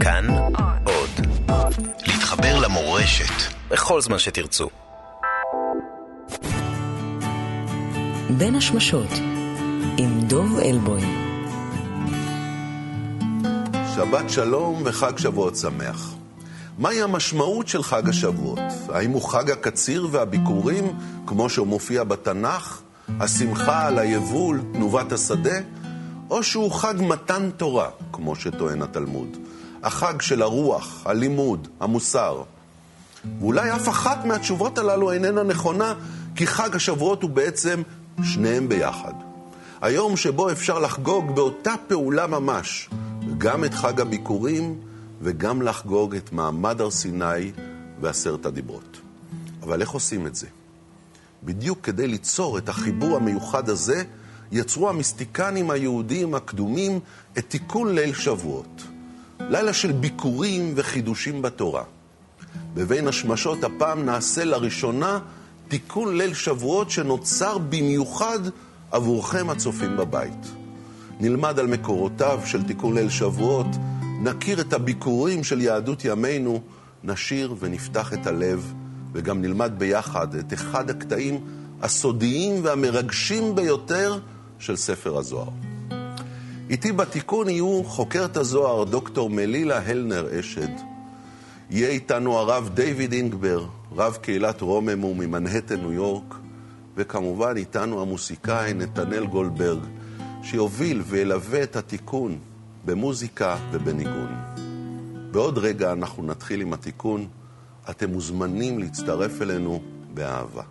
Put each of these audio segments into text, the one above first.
כאן עוד. להתחבר למורשת בכל זמן שתרצו. בין השמשות עם דוב אלבוים. שבת שלום וחג שבועות שמח. מהי המשמעות של חג השבועות? האם הוא חג הקציר והביקורים, כמו שהוא מופיע בתנ"ך? השמחה על היבול, תנובת השדה? או שהוא חג מתן תורה, כמו שטוען התלמוד? החג של הרוח, הלימוד, המוסר. ואולי אף אחת מהתשובות הללו איננה נכונה, כי חג השבועות הוא בעצם שניהם ביחד. היום שבו אפשר לחגוג באותה פעולה ממש, גם את חג הביקורים וגם לחגוג את מעמד הר סיני ועשרת הדיברות. אבל איך עושים את זה? בדיוק כדי ליצור את החיבור המיוחד הזה, יצרו המיסטיקנים היהודים הקדומים את תיקון ליל שבועות. לילה של ביקורים וחידושים בתורה. בבין השמשות הפעם נעשה לראשונה תיקון ליל שבועות שנוצר במיוחד עבורכם הצופים בבית. נלמד על מקורותיו של תיקון ליל שבועות, נכיר את הביקורים של יהדות ימינו, נשיר ונפתח את הלב, וגם נלמד ביחד את אחד הקטעים הסודיים והמרגשים ביותר של ספר הזוהר. איתי בתיקון יהיו חוקרת הזוהר דוקטור מלילה הלנר אשד. יהיה איתנו הרב דיוויד אינגבר, רב קהילת רוממו ממנהטן, ניו יורק, וכמובן איתנו המוסיקאי נתנאל גולדברג, שיוביל וילווה את התיקון במוזיקה ובניגון. בעוד רגע אנחנו נתחיל עם התיקון. אתם מוזמנים להצטרף אלינו באהבה.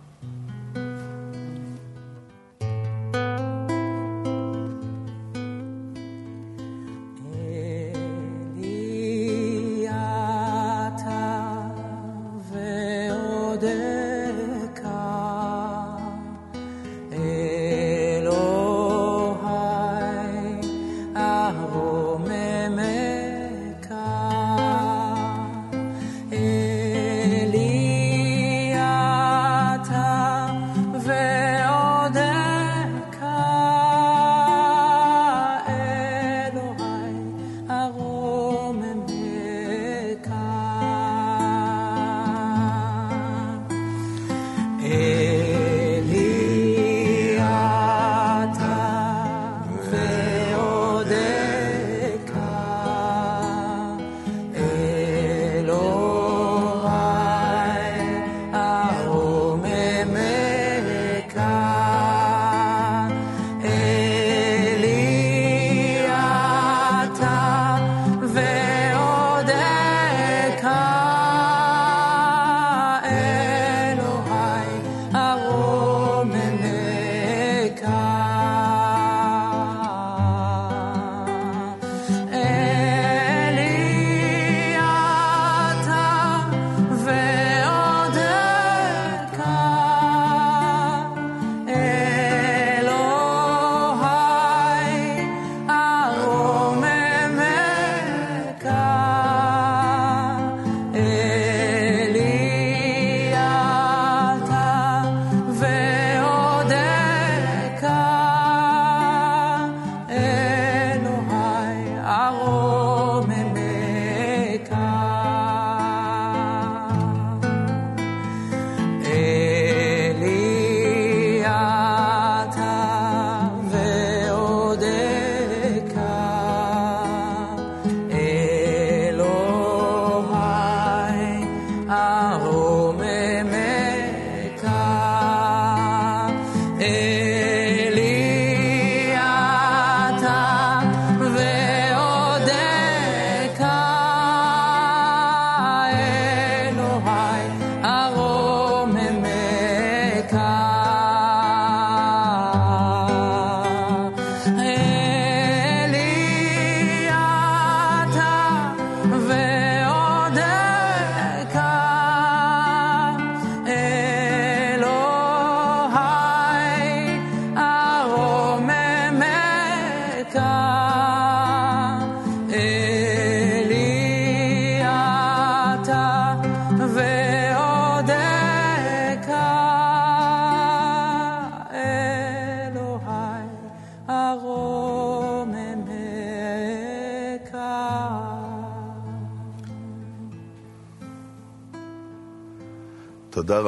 home.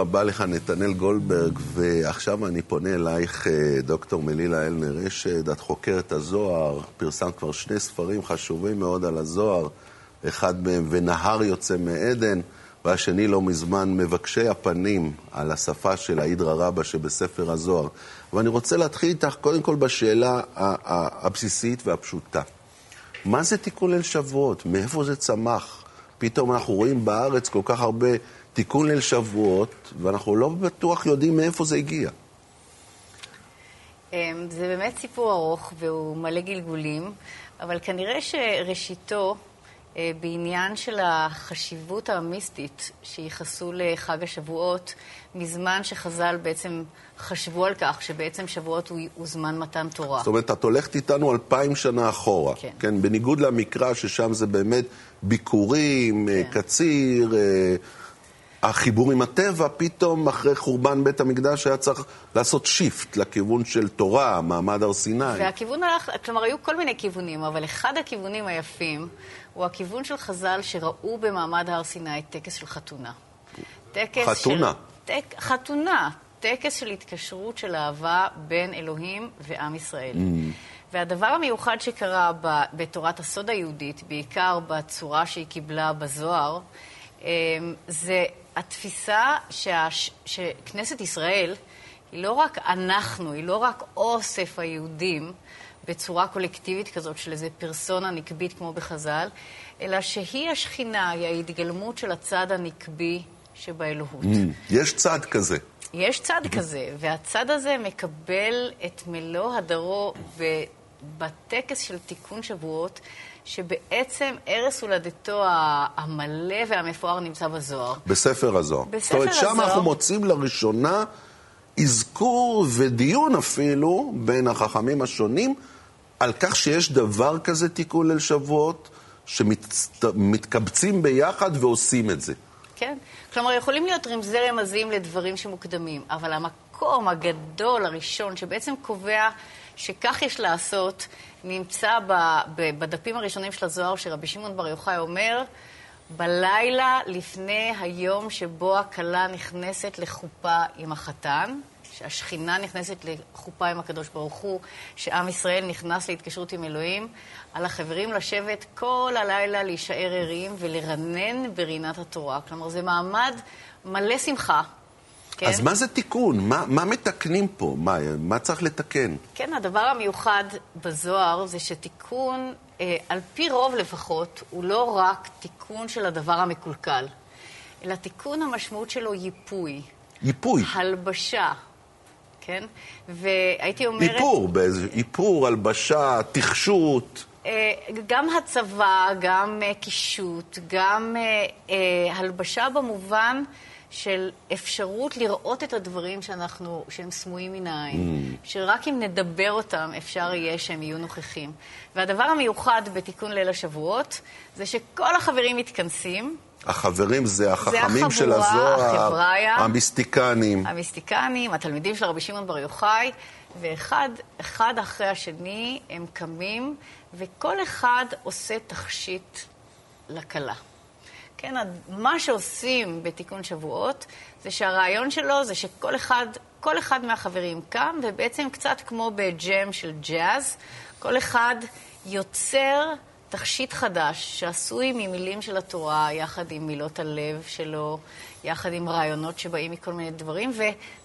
רבה לך, נתנאל גולדברג, ועכשיו אני פונה אלייך, אה, דוקטור מלילה אלנר אשד, את חוקרת הזוהר, פרסמת כבר שני ספרים חשובים מאוד על הזוהר, אחד מהם ונהר יוצא מעדן, והשני לא מזמן מבקשי הפנים על השפה של ההידרא רבא שבספר הזוהר. ואני רוצה להתחיל איתך קודם כל בשאלה הבסיסית והפשוטה. מה זה תיקון ליל שבועות? מאיפה זה צמח? פתאום אנחנו רואים בארץ כל כך הרבה תיקון ליל שבועות, ואנחנו לא בטוח יודעים מאיפה זה הגיע. אמ, זה באמת סיפור ארוך והוא מלא גלגולים, אבל כנראה שראשיתו אה, בעניין של החשיבות המיסטית שייחסו לחג השבועות, מזמן שחז"ל בעצם חשבו על כך שבעצם שבועות הוא, הוא זמן מתן תורה. זאת אומרת, את הולכת איתנו אלפיים שנה אחורה. כן. כן. בניגוד למקרא ששם זה באמת ביכורים, אה, כן. קציר, אה, החיבור עם הטבע, פתאום אחרי חורבן בית המקדש היה צריך לעשות shift לכיוון של תורה, מעמד הר סיני. והכיוון הלך, כלומר, היו כל מיני כיוונים, אבל אחד הכיוונים היפים הוא הכיוון של חז"ל שראו במעמד הר סיני טקס של חתונה. טקס חתונה. של... טק... חתונה. טקס של התקשרות של אהבה בין אלוהים ועם ישראל. Mm. והדבר המיוחד שקרה ב... בתורת הסוד היהודית, בעיקר בצורה שהיא קיבלה בזוהר, אמ, זה התפיסה שהש... שכנסת ישראל היא לא רק אנחנו, היא לא רק אוסף היהודים בצורה קולקטיבית כזאת של איזה פרסונה נקבית כמו בחז"ל, אלא שהיא השכינה, היא ההתגלמות של הצד הנקבי שבאלוהות. Mm, יש צד כזה. יש צד כזה, והצד הזה מקבל את מלוא הדרו בטקס של תיקון שבועות. שבעצם ערש הולדתו המלא והמפואר נמצא בזוהר. בספר הזוהר. בספר הזוהר. זאת אומרת, שם אנחנו מוצאים לראשונה אזכור ודיון אפילו בין החכמים השונים על כך שיש דבר כזה תיקון ליל שבועות, שמתקבצים ביחד ועושים את זה. כן. כלומר, יכולים להיות רמזי רמזים לדברים שמוקדמים, אבל המקום הגדול הראשון שבעצם קובע שכך יש לעשות, נמצא בדפים הראשונים של הזוהר שרבי שמעון בר יוחאי אומר, בלילה לפני היום שבו הכלה נכנסת לחופה עם החתן, שהשכינה נכנסת לחופה עם הקדוש ברוך הוא, שעם ישראל נכנס להתקשרות עם אלוהים, על החברים לשבת כל הלילה להישאר ערים ולרנן ברינת התורה. כלומר, זה מעמד מלא שמחה. כן? אז מה זה תיקון? מה, מה מתקנים פה? מה, מה צריך לתקן? כן, הדבר המיוחד בזוהר זה שתיקון, אה, על פי רוב לפחות, הוא לא רק תיקון של הדבר המקולקל, אלא תיקון המשמעות שלו ייפוי. ייפוי. הלבשה. כן? והייתי אומרת... איפור, באיזה איפור, הלבשה, תכשות. אה, גם הצבא, גם אה, קישוט, גם הלבשה במובן של אפשרות לראות את הדברים שאנחנו, שהם סמויים מן העין, mm. שרק אם נדבר אותם אפשר יהיה שהם יהיו נוכחים. והדבר המיוחד בתיקון ליל השבועות זה שכל החברים מתכנסים. החברים זה החכמים זה של הזוהר, המיסטיקנים. המיסטיקנים, התלמידים של רבי שמעון בר יוחאי, ואחד אחד אחרי השני הם קמים, וכל אחד עושה תכשיט לכלה. כן, מה שעושים בתיקון שבועות, זה שהרעיון שלו זה שכל אחד, כל אחד מהחברים קם, ובעצם קצת כמו בג'ם של ג'אז, כל אחד יוצר תכשיט חדש שעשוי ממילים של התורה, יחד עם מילות הלב שלו, יחד עם רעיונות שבאים מכל מיני דברים,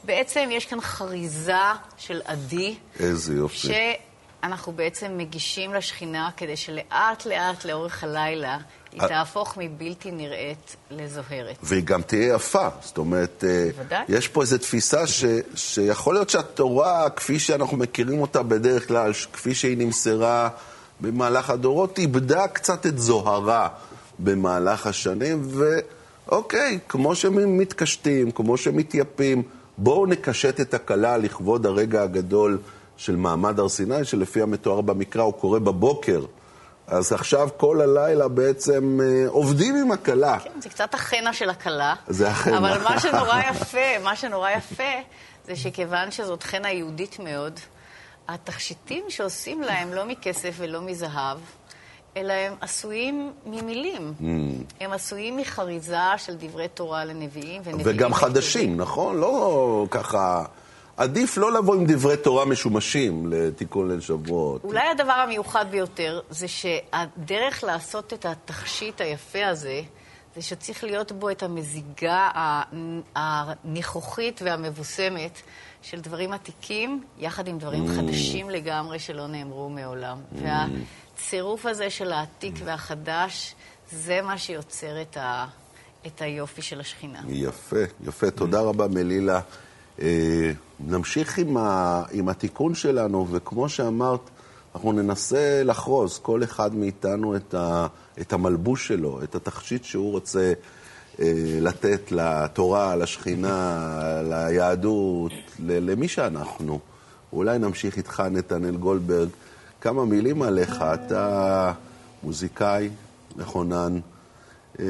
ובעצם יש כאן חריזה של עדי. איזה יופי. שאנחנו בעצם מגישים לשכינה כדי שלאט לאט לאורך הלילה היא תהפוך מבלתי נראית לזוהרת. והיא גם תהיה יפה. זאת אומרת, אה, בוודאי. יש פה איזו תפיסה ש, שיכול להיות שהתורה, כפי שאנחנו מכירים אותה בדרך כלל, כפי שהיא נמסרה במהלך הדורות, איבדה קצת את זוהרה במהלך השנים, ואוקיי, כמו שמתקשטים, כמו שמתייפים, בואו נקשט את הכלה לכבוד הרגע הגדול של מעמד הר סיני, שלפי המתואר במקרא הוא קורה בבוקר. אז עכשיו כל הלילה בעצם אה, עובדים עם הכלה. כן, זה קצת החנה של הכלה. זה החנה. אבל מה שנורא יפה, מה שנורא יפה, זה שכיוון שזאת חנה יהודית מאוד, התכשיטים שעושים להם לא מכסף ולא מזהב, אלא הם עשויים ממילים. Mm. הם עשויים מחריזה של דברי תורה לנביאים ונביאים. וגם חדשים, נכון? לא ככה... עדיף לא לבוא עם דברי תורה משומשים לתיקון ליל שבועות. אולי הדבר המיוחד ביותר זה שהדרך לעשות את התכשיט היפה הזה, זה שצריך להיות בו את המזיגה הניחוחית והמבוסמת של דברים עתיקים, יחד עם דברים mm. חדשים לגמרי שלא נאמרו מעולם. Mm. והצירוף הזה של העתיק mm. והחדש, זה מה שיוצר את, ה, את היופי של השכינה. יפה, יפה. תודה רבה, מלילה. אה, נמשיך עם, ה, עם התיקון שלנו, וכמו שאמרת, אנחנו ננסה לחרוז, כל אחד מאיתנו, את, ה, את המלבוש שלו, את התכשיט שהוא רוצה אה, לתת לתורה, לשכינה, ליהדות, למי שאנחנו. אולי נמשיך איתך, נתנאל גולדברג, כמה מילים עליך. אתה מוזיקאי, מכונן, אה,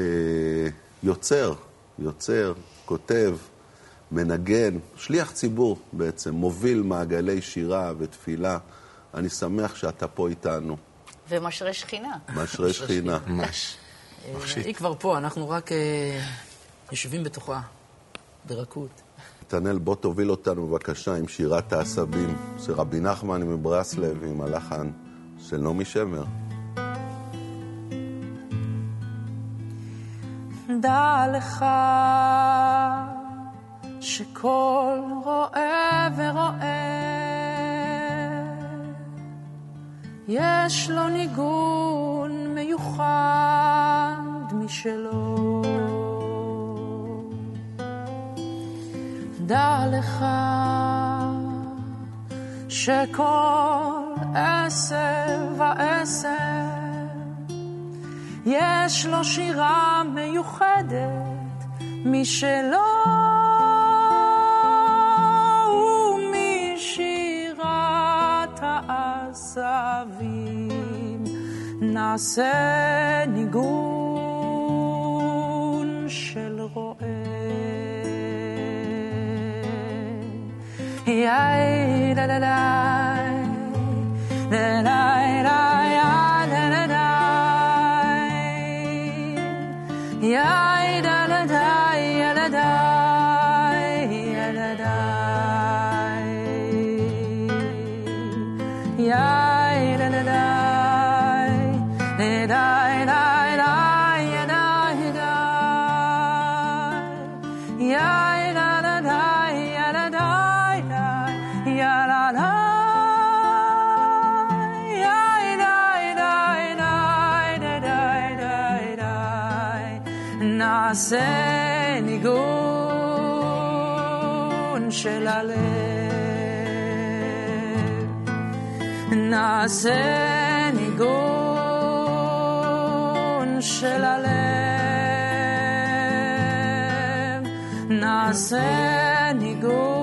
יוצר, יוצר, כותב, מנגן, שליח ציבור בעצם, מוביל מעגלי שירה ותפילה. אני שמח שאתה פה איתנו. ומשרה שכינה. משרה שכינה. ממש. היא כבר פה, אנחנו רק אה, יושבים בתוכה, ברכות. נתנאל, בוא תוביל אותנו בבקשה עם שירת העשבים של רבי נחמן מברסלב עם הלחן של נעמי שמר. דע לך שכל רואה ורואה יש לו ניגון מיוחד משלו. דע לך שכל עשב ועשב יש לו שירה מיוחדת משלו. עשבים, נעשה ניגון של רועה. יאי דה דה דה ניגון של הלב. נעשה ניגון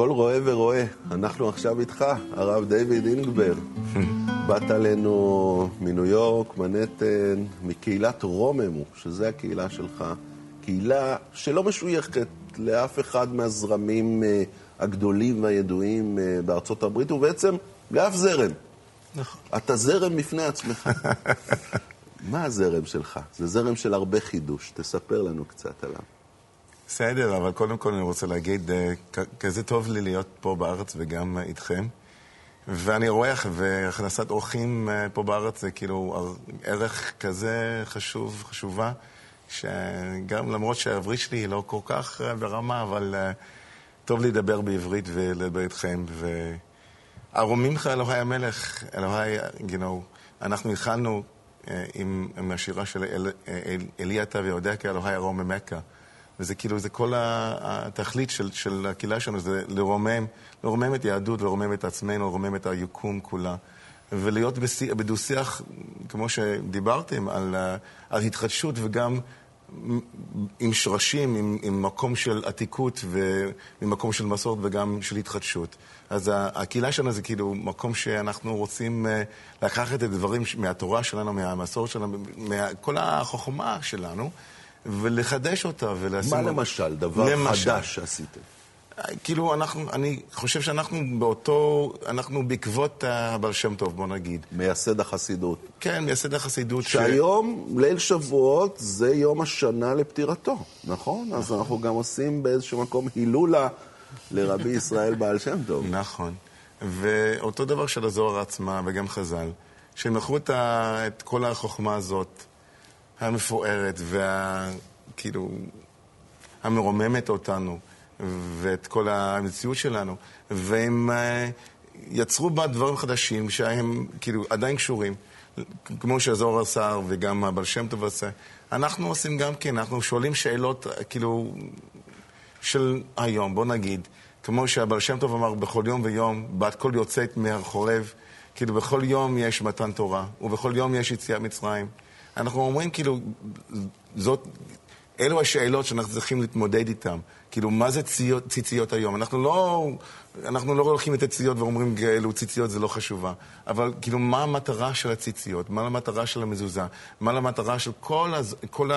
כל רואה ורואה, אנחנו עכשיו איתך, הרב דיוויד אינגבר. באת אלינו מניו יורק, מנהטן, מקהילת רוממו, שזה הקהילה שלך. קהילה שלא משויכת לאף אחד מהזרמים אה, הגדולים והידועים אה, בארצות הברית, ובעצם לאף זרם. נכון. אתה זרם בפני עצמך. מה הזרם שלך? זה זרם של הרבה חידוש. תספר לנו קצת עליו. בסדר, אבל קודם כל אני רוצה להגיד, אה, כזה טוב לי להיות פה בארץ וגם איתכם. ואני רואה, והכנסת אורחים אה, פה בארץ זה כאילו ערך כזה חשוב, חשובה, שגם למרות שהעברית שלי היא לא כל כך ברמה, אבל טוב לי לדבר בעברית ולדבר איתכם. וארומים לך אלוהי המלך, אלוהי, you know, אנחנו התחלנו עם, עם השירה של אל, אל, אליעטה ויודע כי אלוהי ארום ממכה. וזה כאילו, זה כל התכלית של, של הקהילה שלנו, זה לרומם, לרומם את היהדות, לרומם את עצמנו, לרומם את היקום כולה. ולהיות בדו-שיח, כמו שדיברתם, על, על התחדשות וגם עם שורשים, עם, עם מקום של עתיקות וממקום של מסורת וגם של התחדשות. אז הקהילה שלנו זה כאילו מקום שאנחנו רוצים אה, לקחת את הדברים מהתורה שלנו, מהמסורת שלנו, מכל החוכמה שלנו. ולחדש אותה ולשים... מה למשל, דבר למשל, חדש שעשיתם? כאילו, אנחנו, אני חושב שאנחנו באותו, אנחנו בעקבות הבעל שם טוב, בוא נגיד. מייסד החסידות. כן, מייסד החסידות. שהיום, ש... ליל שבועות, זה יום השנה לפטירתו, נכון? אז אנחנו גם עושים באיזשהו מקום הילולה לרבי ישראל בעל שם טוב. נכון. ואותו דבר של הזוהר עצמה, וגם חז"ל, שהם לקחו את, ה... את כל החוכמה הזאת, המפוארת, וה... כאילו, המרוממת אותנו. ואת כל המציאות שלנו, והם אה, יצרו בה דברים חדשים שהם כאילו עדיין קשורים, כמו שהזוהר עשה וגם הבעל שם טוב עשה. אנחנו עושים גם כן, אנחנו שואלים שאלות כאילו של היום, בוא נגיד, כמו שהבעל שם טוב אמר, בכל יום ויום בת קול יוצאת מהחורב, כאילו בכל יום יש מתן תורה, ובכל יום יש יציאת מצרים. אנחנו אומרים כאילו, זאת, אלו השאלות שאנחנו צריכים להתמודד איתן. כאילו, מה זה ציות, ציציות היום? אנחנו לא, אנחנו לא הולכים את הציציות ואומרים, אלו ציציות זה לא חשובה. אבל כאילו, מה המטרה של הציציות? מה המטרה של המזוזה? מה המטרה של כל, הז, כל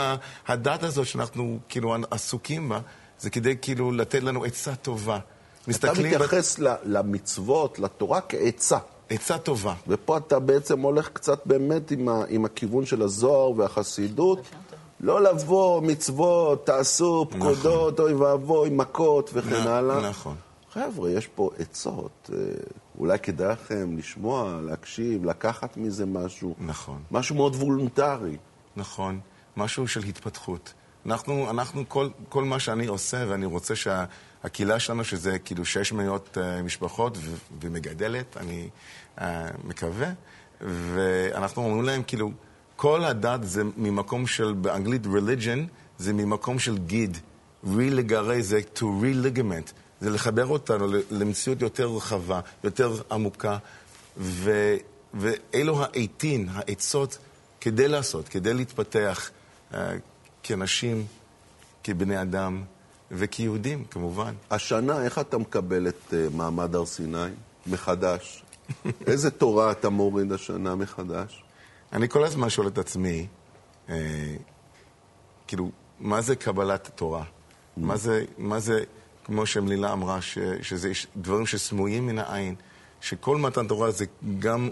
הדת הזאת שאנחנו כאילו עסוקים בה? זה כדי כאילו לתת לנו עצה טובה. אתה מתייחס ב... למצוות, לתורה, כעצה. עצה טובה. ופה אתה בעצם הולך קצת באמת עם, ה, עם הכיוון של הזוהר והחסידות. לא לבוא, מצוות, תעשו, פקודות, נכון. אוי ואבוי, מכות וכן נ, הלאה. נכון. חבר'ה, יש פה עצות. אה, אולי כדאי לכם לשמוע, להקשיב, לקחת מזה משהו. נכון. משהו מאוד וולונטרי. נכון. משהו של התפתחות. אנחנו, אנחנו כל, כל מה שאני עושה, ואני רוצה שהקהילה שלנו, שזה כאילו 600 uh, משפחות ומגדלת, אני uh, מקווה, ואנחנו אומרים להם, כאילו, כל הדת זה ממקום של, באנגלית religion, זה ממקום של גיד. re-לגרי זה to re-ligament. זה לחבר אותנו למציאות יותר רחבה, יותר עמוקה, ו, ואלו העיתים, העצות, כדי לעשות, כדי להתפתח uh, כאנשים, כבני אדם וכיהודים, כמובן. השנה, איך אתה מקבל את uh, מעמד הר סיני מחדש? איזה תורה אתה מוריד השנה מחדש? אני כל הזמן שואל את עצמי, אה, כאילו, מה זה קבלת תורה? Mm. מה זה, מה זה, כמו שמלילה אמרה, ש, שזה דברים שסמויים מן העין, שכל מתן תורה זה גם,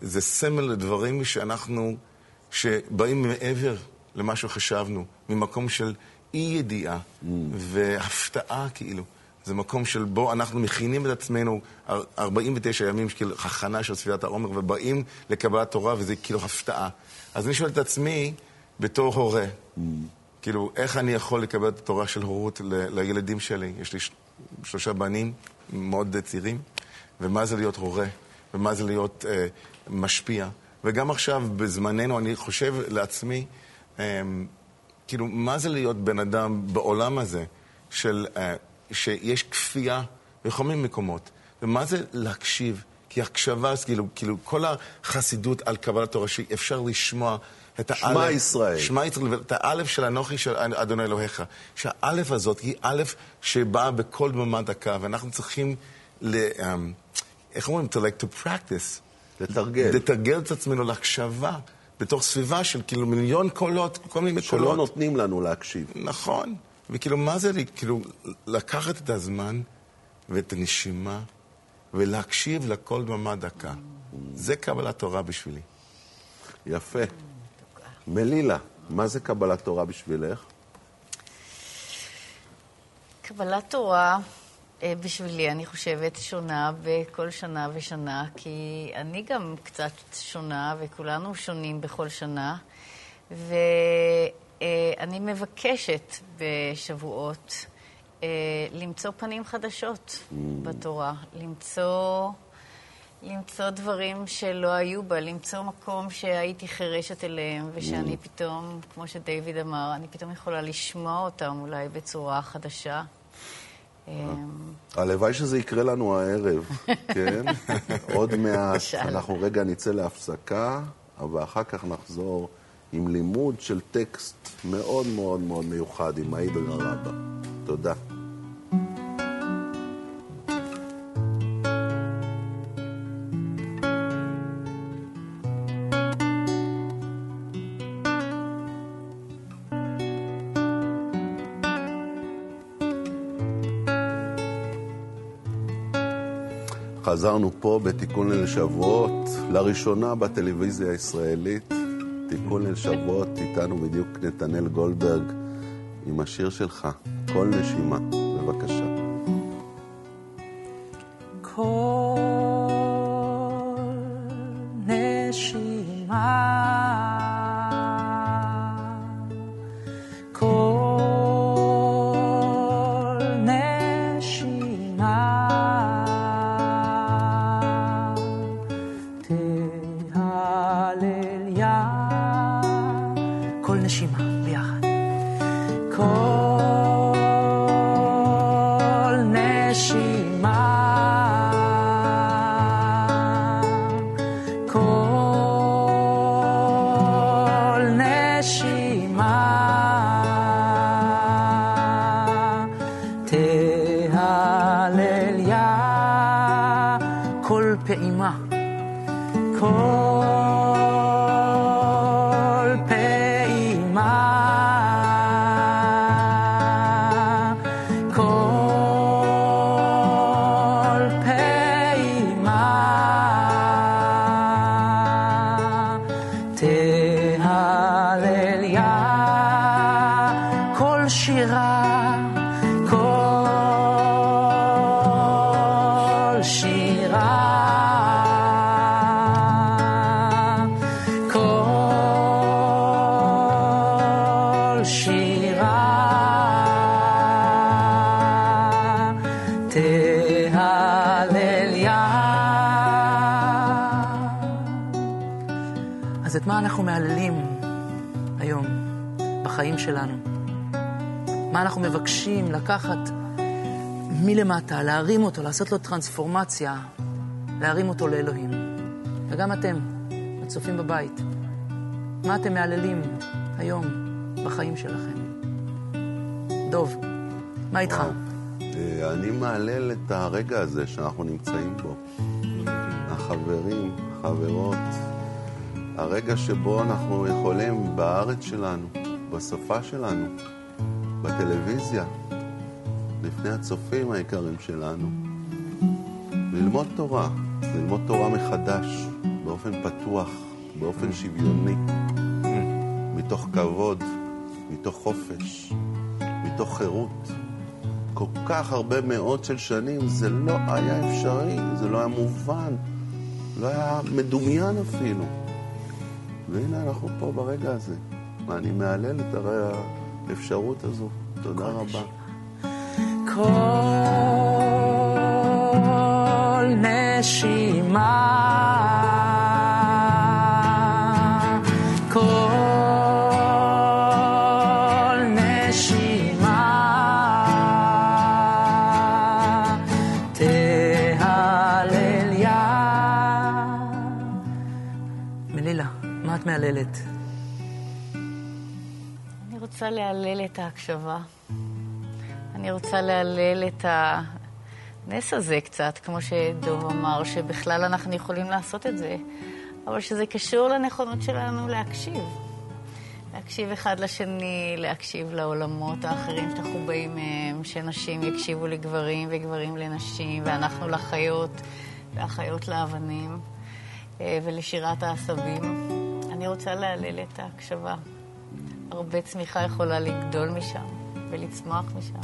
זה סמל לדברים שאנחנו, שבאים מעבר למה שחשבנו, ממקום של אי-ידיעה mm. והפתעה כאילו. זה מקום של בו אנחנו מכינים את עצמנו 49 ימים של הכנה של ספירת העומר ובאים לקבלת תורה וזה כאילו הפתעה. אז אני שואל את עצמי, בתור הורה, mm. כאילו, איך אני יכול לקבל את התורה של הורות ל- לילדים שלי? יש לי ש- שלושה בנים מאוד צעירים, ומה זה להיות הורה, ומה זה להיות אה, משפיע. וגם עכשיו, בזמננו, אני חושב לעצמי, אה, כאילו, מה זה להיות בן אדם בעולם הזה של... אה, שיש כפייה בכל מיני מקומות. ומה זה להקשיב? כי הקשבה, כאילו, כאילו כל החסידות על קבלת תורה, שאפשר לשמוע את האלף... שמע ישראל. שמע ישראל, את האלף של אנוכי של אדוני אלוהיך. שהאלף הזאת היא אלף שבאה בכל דממה דקה, ואנחנו צריכים, ל, um, איך אומרים? To like to practice. לתרגל. לתרגל את עצמנו להקשבה. בתוך סביבה של כאילו מיליון קולות, כל מיני שלא קולות. שלא נותנים לנו להקשיב. נכון. וכאילו, מה זה, כאילו, לקחת את הזמן ואת הנשימה ולהקשיב לכל דממה דקה. זה קבלת תורה בשבילי. יפה. מלילה, מה זה קבלת תורה בשבילך? קבלת תורה בשבילי, אני חושבת, שונה בכל שנה ושנה, כי אני גם קצת שונה, וכולנו שונים בכל שנה. ו... אה, מבקשת בשבועות אה, למצוא פנים חדשות mm. בתורה, למצוא, למצוא דברים שלא היו בה, למצוא מקום שהייתי חירשת אליהם, ושאני mm. פתאום, כמו שדיוויד אמר, אני פתאום יכולה לשמוע אותם אולי בצורה חדשה. אה, הלוואי שזה יקרה לנו הערב, כן? עוד מעט אנחנו רגע נצא להפסקה, ואחר כך נחזור עם לימוד של טקסט מאוד מאוד מאוד מיוחד עם העיד רבה. תודה. חזרנו פה בתיקון ליל שבועות, לראשונה בטלוויזיה הישראלית. תיקון ליל שבועות, איתנו בדיוק נתנאל גולדברג עם השיר שלך, כל נשימה. בבקשה. תהלל. אז את מה אנחנו מהללים היום בחיים שלנו? מה אנחנו מבקשים לקחת מלמטה, להרים אותו, לעשות לו טרנספורמציה, להרים אותו לאלוהים. וגם אתם, הצופים בבית, מה אתם מהללים היום בחיים שלכם? דוב, מה איתך? אני מהלל את הרגע הזה שאנחנו נמצאים בו. החברים, החברות, הרגע שבו אנחנו יכולים בארץ שלנו, בשפה שלנו, בטלוויזיה, לפני הצופים היקרים שלנו, ללמוד תורה, ללמוד תורה מחדש, באופן פתוח, באופן שוויוני, מתוך כבוד, מתוך חופש, מתוך חירות. כל כך הרבה מאות של שנים זה לא היה אפשרי, זה לא היה מובן, לא היה מדומיין אפילו. והנה אנחנו פה ברגע הזה, ואני מהלל את הרי האפשרות הזו. תודה רבה. כל נשימה, מהללת? אני רוצה להלל את ההקשבה. אני רוצה להלל את הנס הזה קצת, כמו שדוב אמר, שבכלל אנחנו יכולים לעשות את זה, אבל שזה קשור לנכונות שלנו להקשיב. להקשיב אחד לשני, להקשיב לעולמות האחרים שאנחנו באים מהם, שנשים יקשיבו לגברים וגברים לנשים, ואנחנו לחיות, והחיות לאבנים, אה, ולשירת העשבים. אני רוצה להלל את ההקשבה. הרבה צמיחה יכולה לגדול משם ולצמוח משם.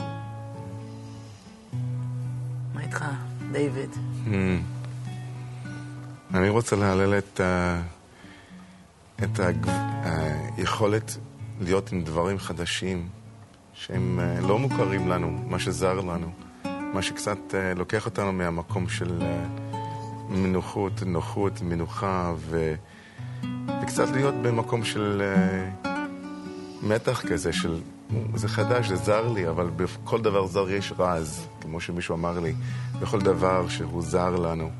מה איתך, דיוויד? אני רוצה להלל את, ה... את. היכולת להיות עם דברים חדשים שהם אה, לא מוכרים לנו, מה שזר לנו, מה שקצת אה, לוקח אותנו מהמקום של אה, מנוחות, נוחות, מנוחה, ו... וקצת להיות במקום של מתח כזה, של זה חדש, זה זר לי, אבל בכל דבר זר יש רז, כמו שמישהו אמר לי, בכל דבר שהוא זר לנו.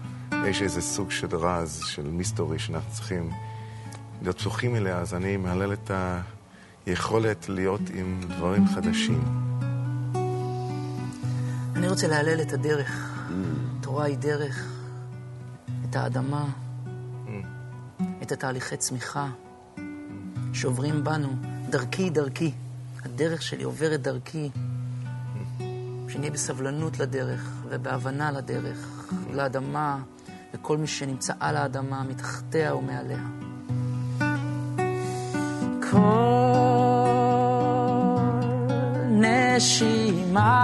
יש איזה סוג של רז, של מיסטורי, שאנחנו צריכים להיות פתוחים אליה, אז אני מהלל את היכולת להיות עם דברים חדשים. אני רוצה להלל את הדרך. תורה היא דרך, את האדמה, את התהליכי צמיחה שעוברים בנו, דרכי דרכי. הדרך שלי עוברת דרכי, שנהיה בסבלנות לדרך ובהבנה לדרך, לאדמה, לכל מי שנמצא על האדמה, מתחתיה ומעליה. כל נשימה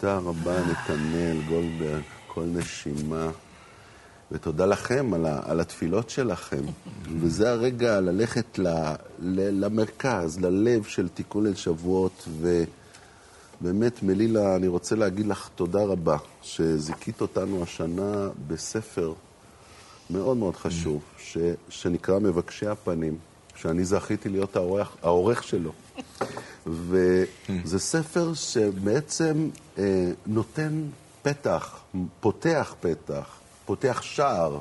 תודה רבה, נתנאל גולדברג, כל נשימה. ותודה לכם על, ה, על התפילות שלכם. וזה הרגע ללכת ל, ל, למרכז, ללב של תיקון ליל שבועות. ובאמת, מלילה, אני רוצה להגיד לך תודה רבה, שזיכית אותנו השנה בספר מאוד מאוד חשוב, ש, שנקרא מבקשי הפנים, שאני זכיתי להיות העורך, העורך שלו. וזה ספר שבעצם אה, נותן פתח, פותח פתח, פותח שער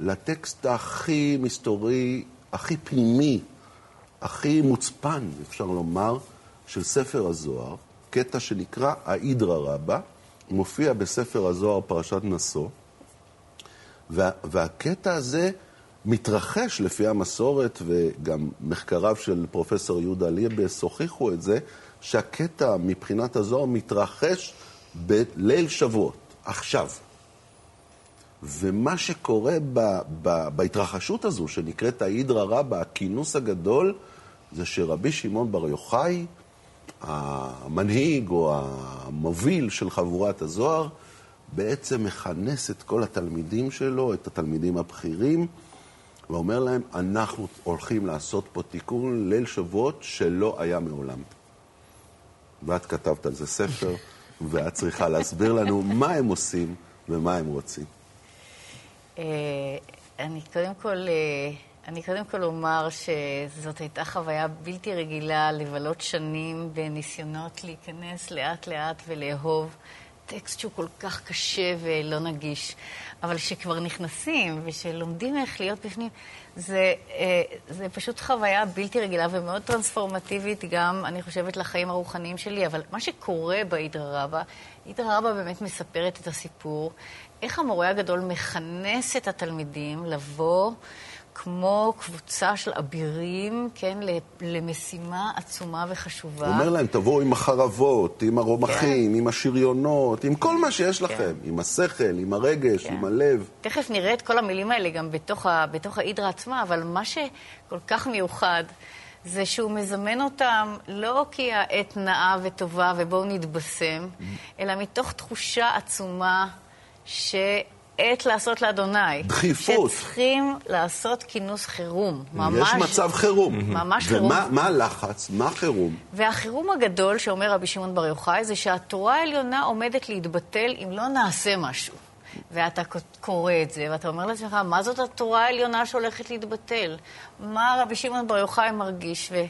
לטקסט הכי מסתורי, הכי פנימי, הכי מוצפן, אפשר לומר, של ספר הזוהר, קטע שנקרא האידרא רבא, מופיע בספר הזוהר פרשת נשוא, וה, והקטע הזה מתרחש לפי המסורת, וגם מחקריו של פרופסור יהודה ליבס הוכיחו את זה, שהקטע מבחינת הזוהר מתרחש בליל שבועות, עכשיו. ומה שקורה ב, ב, בהתרחשות הזו, שנקראת ההידרא רבא, הכינוס הגדול, זה שרבי שמעון בר יוחאי, המנהיג או המוביל של חבורת הזוהר, בעצם מכנס את כל התלמידים שלו, את התלמידים הבכירים, ואומר להם, אנחנו הולכים לעשות פה תיקון ליל שבועות שלא היה מעולם. ואת כתבת על זה ספר, ואת צריכה להסביר לנו מה הם עושים ומה הם רוצים. אה, אני קודם כל, אה, אני קודם כל אומר שזאת הייתה חוויה בלתי רגילה לבלות שנים בניסיונות להיכנס לאט-לאט ולאהוב טקסט שהוא כל כך קשה ולא נגיש. אבל שכבר נכנסים ושלומדים איך להיות בפנים, זה, אה, זה פשוט חוויה בלתי רגילה ומאוד טרנספורמטיבית גם, אני חושבת, לחיים הרוחניים שלי. אבל מה שקורה באידרא רבא, אידרא רבא באמת מספרת את הסיפור, איך המורה הגדול מכנס את התלמידים לבוא כמו קבוצה של אבירים, כן, למשימה עצומה וחשובה. הוא אומר להם, תבואו עם החרבות, עם הרומחים, כן. עם השריונות, עם כל מה שיש כן. לכם, עם השכל, עם הרגש, כן. עם הלב. תכף נראה את כל המילים האלה גם בתוך, ה, בתוך ההידרה עצמה, אבל מה שכל כך מיוחד... זה שהוא מזמן אותם לא כי העת נאה וטובה ובואו נתבשם, mm-hmm. אלא מתוך תחושה עצומה ש... עת לעשות לאדוני. דחיפות. שצריכים לעשות כינוס חירום. ממש... יש מצב חירום. ממש חירום. ומה הלחץ? מה החירום? והחירום הגדול שאומר רבי שמעון בר יוחאי זה שהתורה העליונה עומדת להתבטל אם לא נעשה משהו. ואתה קורא את זה, ואתה אומר לעצמך, מה זאת התורה העליונה שהולכת להתבטל? מה רבי שמעון בר יוחאי מרגיש? ו...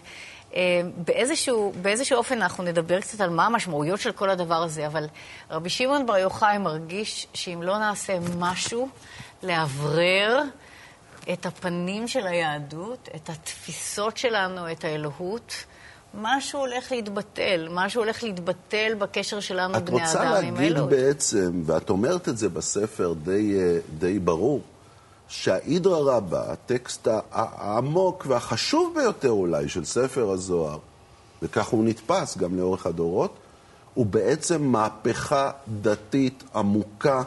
אה, באיזשהו, באיזשהו אופן אנחנו נדבר קצת על מה המשמעויות של כל הדבר הזה, אבל רבי שמעון בר יוחאי מרגיש שאם לא נעשה משהו לאוורר את הפנים של היהדות, את התפיסות שלנו, את האלוהות, משהו הולך להתבטל, משהו הולך להתבטל בקשר שלנו, בני אדם, עם האלוהות. את רוצה להגיד בעצם, ואת אומרת את זה בספר די, אה, די ברור, שהאידרא רבא, הטקסט העמוק והחשוב ביותר אולי של ספר הזוהר, וכך הוא נתפס גם לאורך הדורות, הוא בעצם מהפכה דתית עמוקה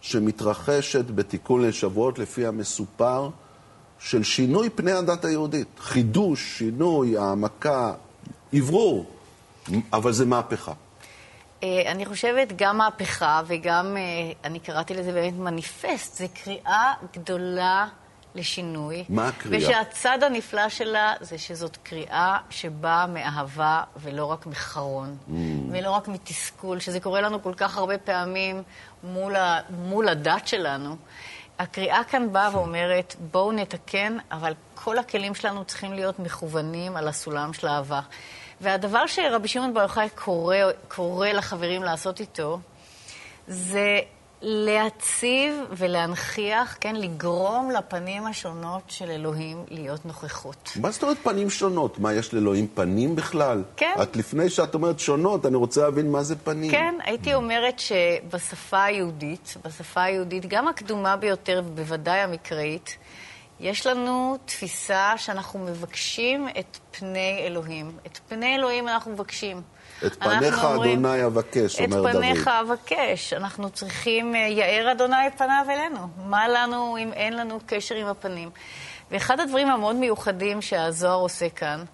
שמתרחשת בתיקון לשבועות לפי המסופר של שינוי פני הדת היהודית. חידוש, שינוי, העמקה, אוורור, אבל זה מהפכה. אה, אני חושבת גם מהפכה וגם, אה, אני קראתי לזה באמת מניפסט, זה קריאה גדולה לשינוי. מה הקריאה? ושהצד הנפלא שלה זה שזאת קריאה שבאה מאהבה ולא רק מחרון, mm. ולא רק מתסכול, שזה קורה לנו כל כך הרבה פעמים מול, ה, מול הדת שלנו. הקריאה כאן באה ואומרת, בואו נתקן, אבל כל הכלים שלנו צריכים להיות מכוונים על הסולם של האהבה. והדבר שרבי שמעון בר יוחאי קורא, קורא לחברים לעשות איתו, זה להציב ולהנכיח, כן, לגרום לפנים השונות של אלוהים להיות נוכחות. מה זאת אומרת פנים שונות? מה, יש לאלוהים פנים בכלל? כן. את לפני שאת אומרת שונות, אני רוצה להבין מה זה פנים. כן, הייתי אומרת שבשפה היהודית, בשפה היהודית, גם הקדומה ביותר, בוודאי המקראית, יש לנו תפיסה שאנחנו מבקשים את פני אלוהים. את פני אלוהים אנחנו מבקשים. את פניך אומרים, אדוני אבקש, אומר דוד. את פניך אבקש. אנחנו צריכים, אה, יאר אדוני פניו אלינו. מה לנו אם אין לנו קשר עם הפנים? ואחד הדברים המאוד מיוחדים שהזוהר עושה כאן,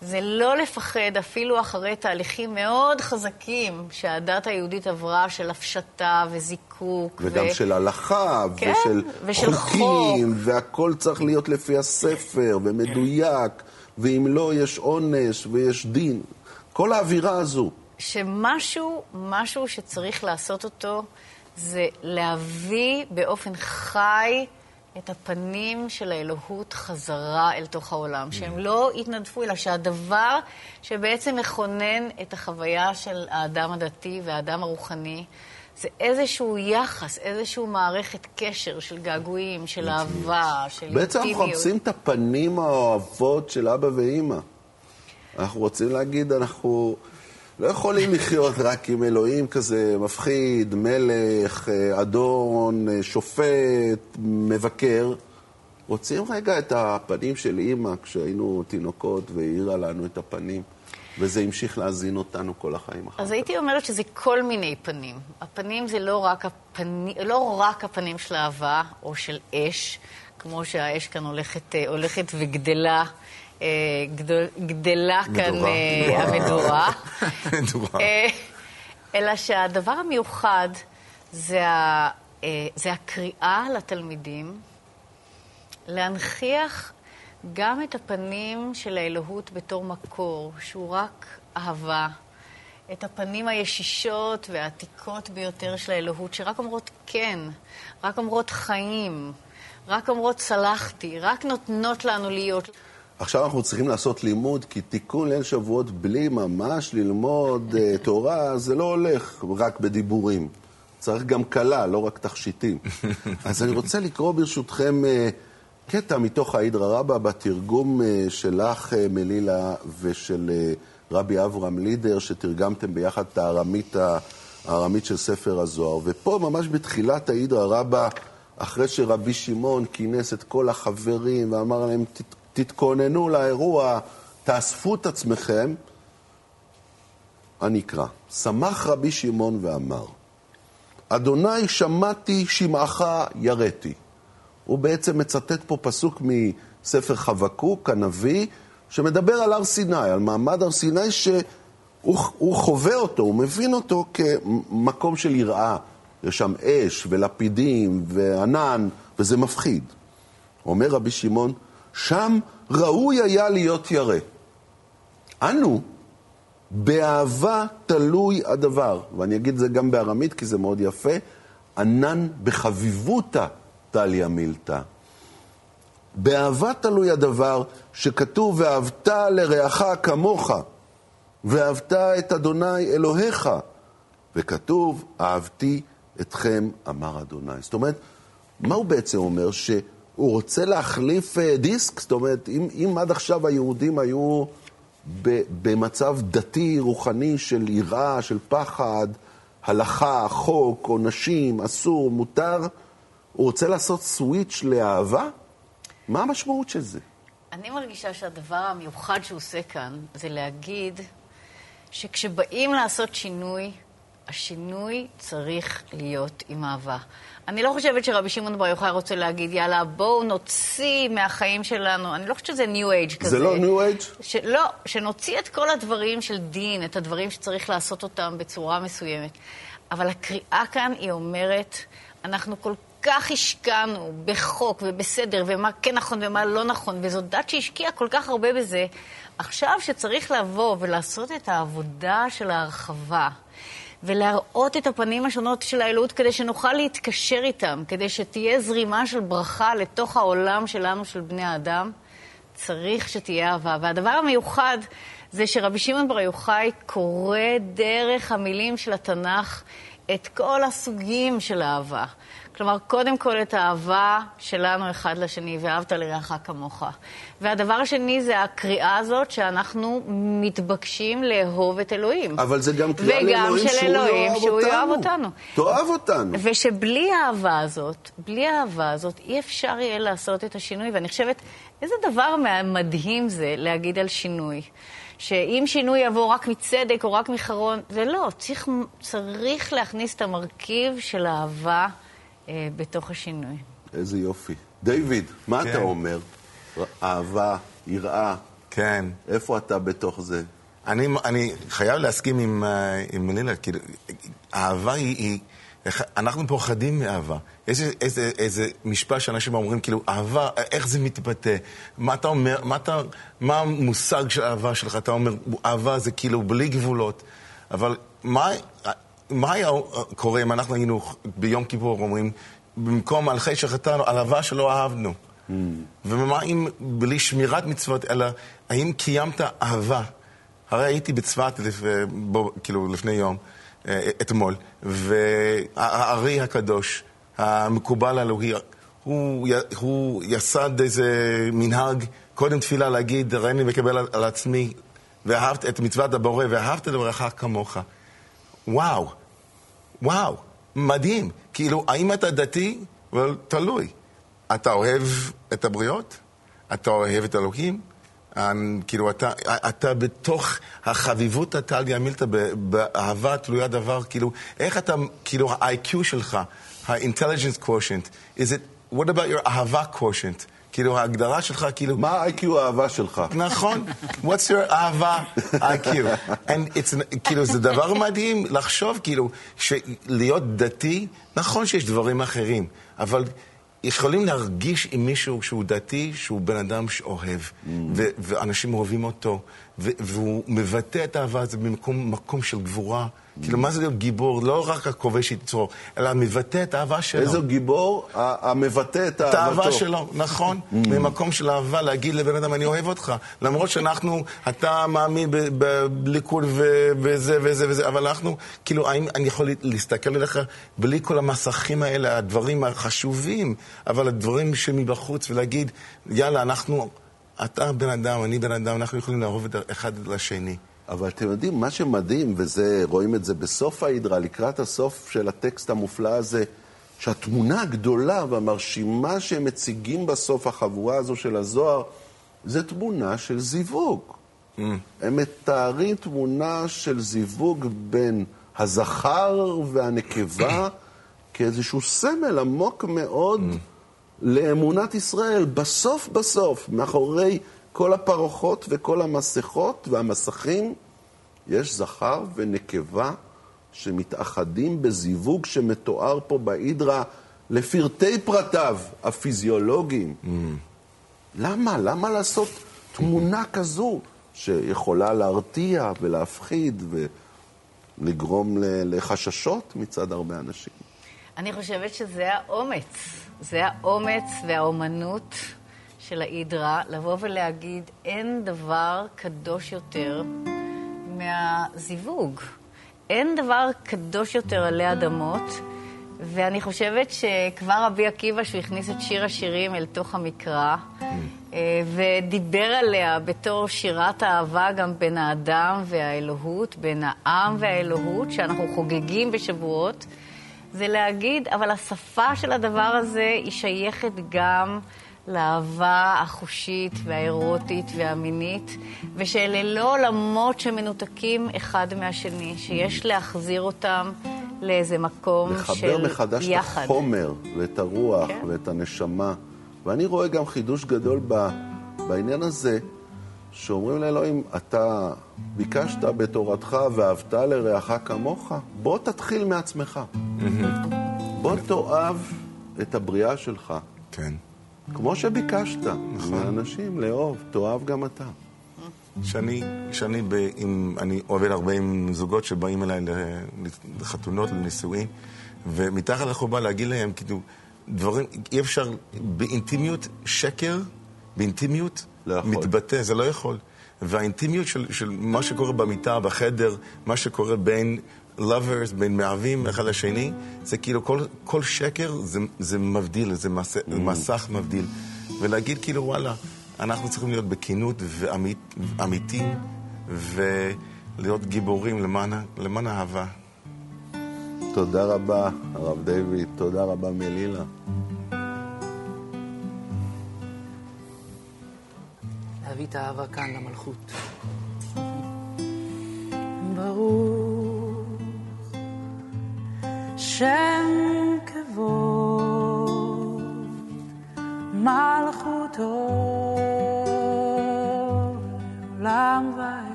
זה לא לפחד אפילו אחרי תהליכים מאוד חזקים שהדת היהודית עברה, של הפשטה וזיקוק. וגם ו... של הלכה, כן, ושל, ושל חוקים, חוק. והכל צריך להיות לפי הספר, ומדויק, ואם לא, יש עונש ויש דין. כל האווירה הזו. שמשהו, משהו שצריך לעשות אותו, זה להביא באופן חי את הפנים של האלוהות חזרה אל תוך העולם. שהם לא יתנדפו, אלא שהדבר שבעצם מכונן את החוויה של האדם הדתי והאדם הרוחני, זה איזשהו יחס, איזשהו מערכת קשר של געגועים, של אהבה, של אינטימיות. בעצם אנחנו מחפשים את הפנים האוהבות של אבא ואימא. אנחנו רוצים להגיד, אנחנו לא יכולים לחיות רק עם אלוהים כזה מפחיד, מלך, אה, אדון, אה, שופט, מבקר. רוצים רגע את הפנים של אימא כשהיינו תינוקות והאירה לנו את הפנים. וזה המשיך להזין אותנו כל החיים אחר כך. אז הייתי אומרת שזה כל מיני פנים. הפנים זה לא רק, הפני, לא רק הפנים של אהבה או של אש, כמו שהאש כאן הולכת, אה, הולכת וגדלה אה, גדלה כאן אה, המדורה. אה, אלא שהדבר המיוחד זה, ה, זה הקריאה לתלמידים להנכיח גם את הפנים של האלוהות בתור מקור, שהוא רק אהבה, את הפנים הישישות והעתיקות ביותר של האלוהות, שרק אומרות כן, רק אומרות חיים, רק אומרות צלחתי, רק נותנות לנו להיות. עכשיו אנחנו צריכים לעשות לימוד, כי תיקון ליל שבועות בלי ממש ללמוד uh, תורה, זה לא הולך רק בדיבורים. צריך גם כלה, לא רק תכשיטים. אז אני רוצה לקרוא ברשותכם uh, קטע מתוך האידרא רבא בתרגום uh, שלך, uh, מלילה, ושל uh, רבי אברהם לידר, שתרגמתם ביחד את הארמית, הארמית של ספר הזוהר. ופה, ממש בתחילת האידרא רבא, אחרי שרבי שמעון כינס את כל החברים ואמר להם, תתכוננו לאירוע, תאספו את עצמכם. אני אקרא. שמח רבי שמעון ואמר, אדוני שמעתי שמעך יראתי. הוא בעצם מצטט פה פסוק מספר חבקוק, הנביא, שמדבר על הר סיני, על מעמד הר סיני שהוא חווה אותו, הוא מבין אותו כמקום של יראה. יש שם אש ולפידים וענן, וזה מפחיד. אומר רבי שמעון, שם ראוי היה להיות ירא. אנו, באהבה תלוי הדבר, ואני אגיד את זה גם בארמית כי זה מאוד יפה, ענן בחביבותא טליה מילתא. באהבה תלוי הדבר שכתוב, ואהבת לרעך כמוך, ואהבת את אדוני אלוהיך, וכתוב, אהבתי אתכם, אמר אדוני. זאת אומרת, מה הוא בעצם אומר? ש... הוא רוצה להחליף אה, דיסק? זאת אומרת, אם, אם עד עכשיו היהודים היו ב, במצב דתי, רוחני של יראה, של פחד, הלכה, חוק, עונשים, אסור, מותר, הוא רוצה לעשות סוויץ' לאהבה? מה המשמעות של זה? אני מרגישה שהדבר המיוחד שהוא עושה כאן זה להגיד שכשבאים לעשות שינוי, השינוי צריך להיות עם אהבה. אני לא חושבת שרבי שמעון בר יוחאי רוצה להגיד, יאללה, בואו נוציא מהחיים שלנו, אני לא חושבת שזה ניו אייג' כזה. זה לא ניו אייג'? לא, שנוציא את כל הדברים של דין, את הדברים שצריך לעשות אותם בצורה מסוימת. אבל הקריאה כאן היא אומרת, אנחנו כל כך השקענו בחוק ובסדר, ומה כן נכון ומה לא נכון, וזו דת שהשקיעה כל כך הרבה בזה. עכשיו שצריך לבוא ולעשות את העבודה של ההרחבה, ולהראות את הפנים השונות של האלוהות כדי שנוכל להתקשר איתם, כדי שתהיה זרימה של ברכה לתוך העולם שלנו, של בני האדם, צריך שתהיה אהבה. והדבר המיוחד זה שרבי שמעון בר יוחאי קורא דרך המילים של התנ"ך את כל הסוגים של אהבה. כלומר, קודם כל את האהבה שלנו אחד לשני, ואהבת לרעך כמוך. והדבר השני זה הקריאה הזאת שאנחנו מתבקשים לאהוב את אלוהים. אבל זה גם קריאה לאלוהים שהוא אלוהים, יאהב שהוא יאהב אותנו. תאהב אותנו. ושבלי האהבה הזאת, בלי האהבה הזאת, אי אפשר יהיה לעשות את השינוי. ואני חושבת, איזה דבר מדהים זה להגיד על שינוי. שאם שינוי יבוא רק מצדק או רק מחרון, זה לא, צריך, צריך להכניס את המרכיב של אהבה אה, בתוך השינוי. איזה יופי. דיוויד, מה כן. אתה אומר? אהבה, יראה. כן. איפה אתה בתוך זה? אני, אני חייב להסכים עם, אה, עם מלילה, כאילו, אהבה היא, היא... אנחנו פוחדים מאהבה. יש איזה, איזה משפט שאנשים אומרים, כאילו, אהבה, איך זה מתבטא? מה אתה אומר, מה, אתה, מה המושג של אהבה שלך? אתה אומר, אהבה זה כאילו בלי גבולות. אבל מה, מה היה קורה אם אנחנו היינו ביום כיפור אומרים, במקום על חטא שחטאנו, על אהבה שלא אהבנו? Mm. ומה אם בלי שמירת מצוות, אלא האם קיימת אהבה? הרי הייתי בצפת, לפ... בו, כאילו, לפני יום, אה, אתמול, והארי הקדוש, המקובל אלוהי, הוא, הוא יסד איזה מנהג, קודם תפילה להגיד, הריני מקבל על עצמי, ואהבת את מצוות הבורא, ואהבת לברכה כמוך. וואו, וואו, מדהים. כאילו, האם אתה דתי? well, תלוי. אתה אוהב את הבריות? אתה אוהב את אלוהים? כאילו, אתה, אתה בתוך החביבות הטליה מילתא, באהבה תלויה דבר, כאילו, איך אתה, כאילו, ה-IQ שלך, ה-intelligence quotient, is it, what about your אהבה quotient? כאילו, ההגדרה שלך, כאילו... מה ה-IQ האהבה שלך? נכון. What's your אהבה IQ? And it's, כאילו, זה דבר מדהים לחשוב, כאילו, שלהיות דתי, נכון שיש דברים אחרים, אבל יכולים להרגיש עם מישהו שהוא דתי, שהוא בן אדם שאוהב, mm. ואנשים אוהבים אותו, והוא מבטא את האהבה הזאת במקום של גבורה. כאילו, מה זה להיות גיבור? לא רק הכובש יצרו, אלא מבטא את האהבה שלו. איזה גיבור? המבטא את אהבתו. את האהבה שלו, נכון. Mm. ממקום של אהבה, להגיד לבן אדם, אני אוהב אותך. למרות שאנחנו, אתה מאמין בליכוד וזה וזה וזה, אבל אנחנו, כאילו, האם אני יכול להסתכל עליך בלי כל המסכים האלה, הדברים החשובים, אבל הדברים שמבחוץ, ולהגיד, יאללה, אנחנו, אתה בן אדם, אני בן אדם, אנחנו יכולים לאהוב את אחד לשני. אבל אתם יודעים, מה שמדהים, ורואים את זה בסוף ההידרה, לקראת הסוף של הטקסט המופלא הזה, שהתמונה הגדולה והמרשימה שהם מציגים בסוף, החבורה הזו של הזוהר, זה תמונה של זיווג. Mm. הם מתארים תמונה של זיווג בין הזכר והנקבה כאיזשהו סמל עמוק מאוד mm. לאמונת ישראל. בסוף בסוף, מאחורי כל הפרוחות וכל המסכות והמסכים, יש זכר ונקבה שמתאחדים בזיווג שמתואר פה בהידרה לפרטי פרטיו הפיזיולוגיים. Mm. למה? למה לעשות תמונה כזו שיכולה להרתיע ולהפחיד ולגרום לחששות מצד הרבה אנשים? אני חושבת שזה האומץ. זה האומץ והאומנות של ההידרה, לבוא ולהגיד, אין דבר קדוש יותר מהזיווג. אין דבר קדוש יותר עלי אדמות, ואני חושבת שכבר רבי עקיבא, שהוא הכניס את שיר השירים אל תוך המקרא, אה, ודיבר עליה בתור שירת אהבה גם בין האדם והאלוהות, בין העם והאלוהות, שאנחנו חוגגים בשבועות, זה להגיד, אבל השפה של הדבר הזה היא שייכת גם לאהבה החושית והאירוטית והמינית, ושאלה לא עולמות שמנותקים אחד מהשני, שיש להחזיר אותם לאיזה מקום של יחד. לחבר מחדש את החומר ואת הרוח כן. ואת הנשמה. ואני רואה גם חידוש גדול ב, בעניין הזה, שאומרים לאלוהים, אתה ביקשת בתורתך ואהבת לרעך כמוך, בוא תתחיל מעצמך. בוא תאהב את הבריאה שלך. כן. כמו שביקשת נכון. מאנשים לאהוב, תאהב גם אתה. שאני, שאני ב, עם, אני עובד הרבה עם זוגות שבאים אליי לחתונות, לנישואים, ומתחת לחובה להגיד להם, כאילו, דברים, אי אפשר, באינטימיות, שקר, באינטימיות, לא מתבטא, זה לא יכול. והאינטימיות של, של מה שקורה במיטה, בחדר, מה שקורה בין lovers, בין מאהבים אחד לשני, זה כאילו כל, כל שקר זה, זה מבדיל, זה מס, mm. מסך מבדיל. ולהגיד כאילו, וואלה, אנחנו צריכים להיות בכנות ואמיתיים ולהיות גיבורים למען, למען אהבה. תודה רבה, הרב דיוויד. תודה רבה, מלילה. להביא את האהבה כאן למלכות. ברוך שם כבוד מלכותו לעולם ועד.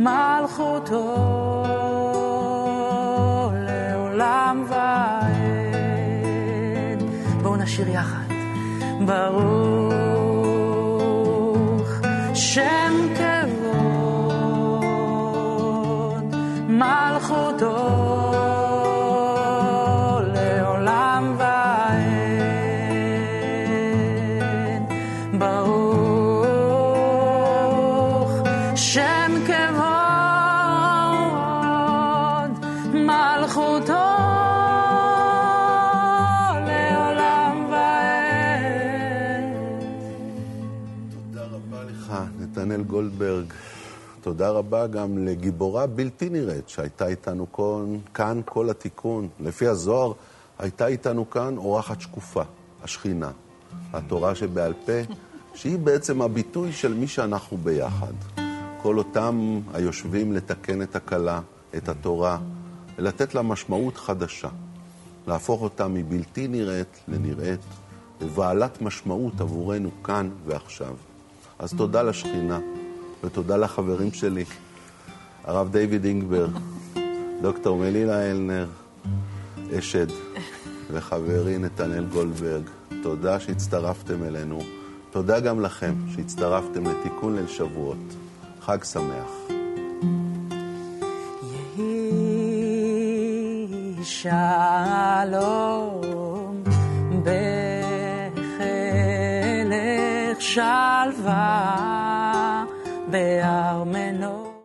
מלכותו לעולם ועד. בואו נשיר יחד. ברוך שם כבוד גולדברג. תודה רבה גם לגיבורה בלתי נראית שהייתה איתנו כאן, כאן כל התיקון. לפי הזוהר, הייתה איתנו כאן אורחת שקופה, השכינה, התורה שבעל פה, שהיא בעצם הביטוי של מי שאנחנו ביחד. כל אותם היושבים לתקן את הכלה, את התורה, ולתת לה משמעות חדשה. להפוך אותה מבלתי נראית לנראית, ובעלת משמעות עבורנו כאן ועכשיו. אז תודה לשכינה. ותודה לחברים שלי, הרב דיוויד אינגברג, דוקטור מלינה אלנר, אשד, וחברי נתנאל גולדברג. תודה שהצטרפתם אלינו. תודה גם לכם שהצטרפתם לתיקון ליל שבועות. חג שמח. שלום בחלק שלווה de a o menos.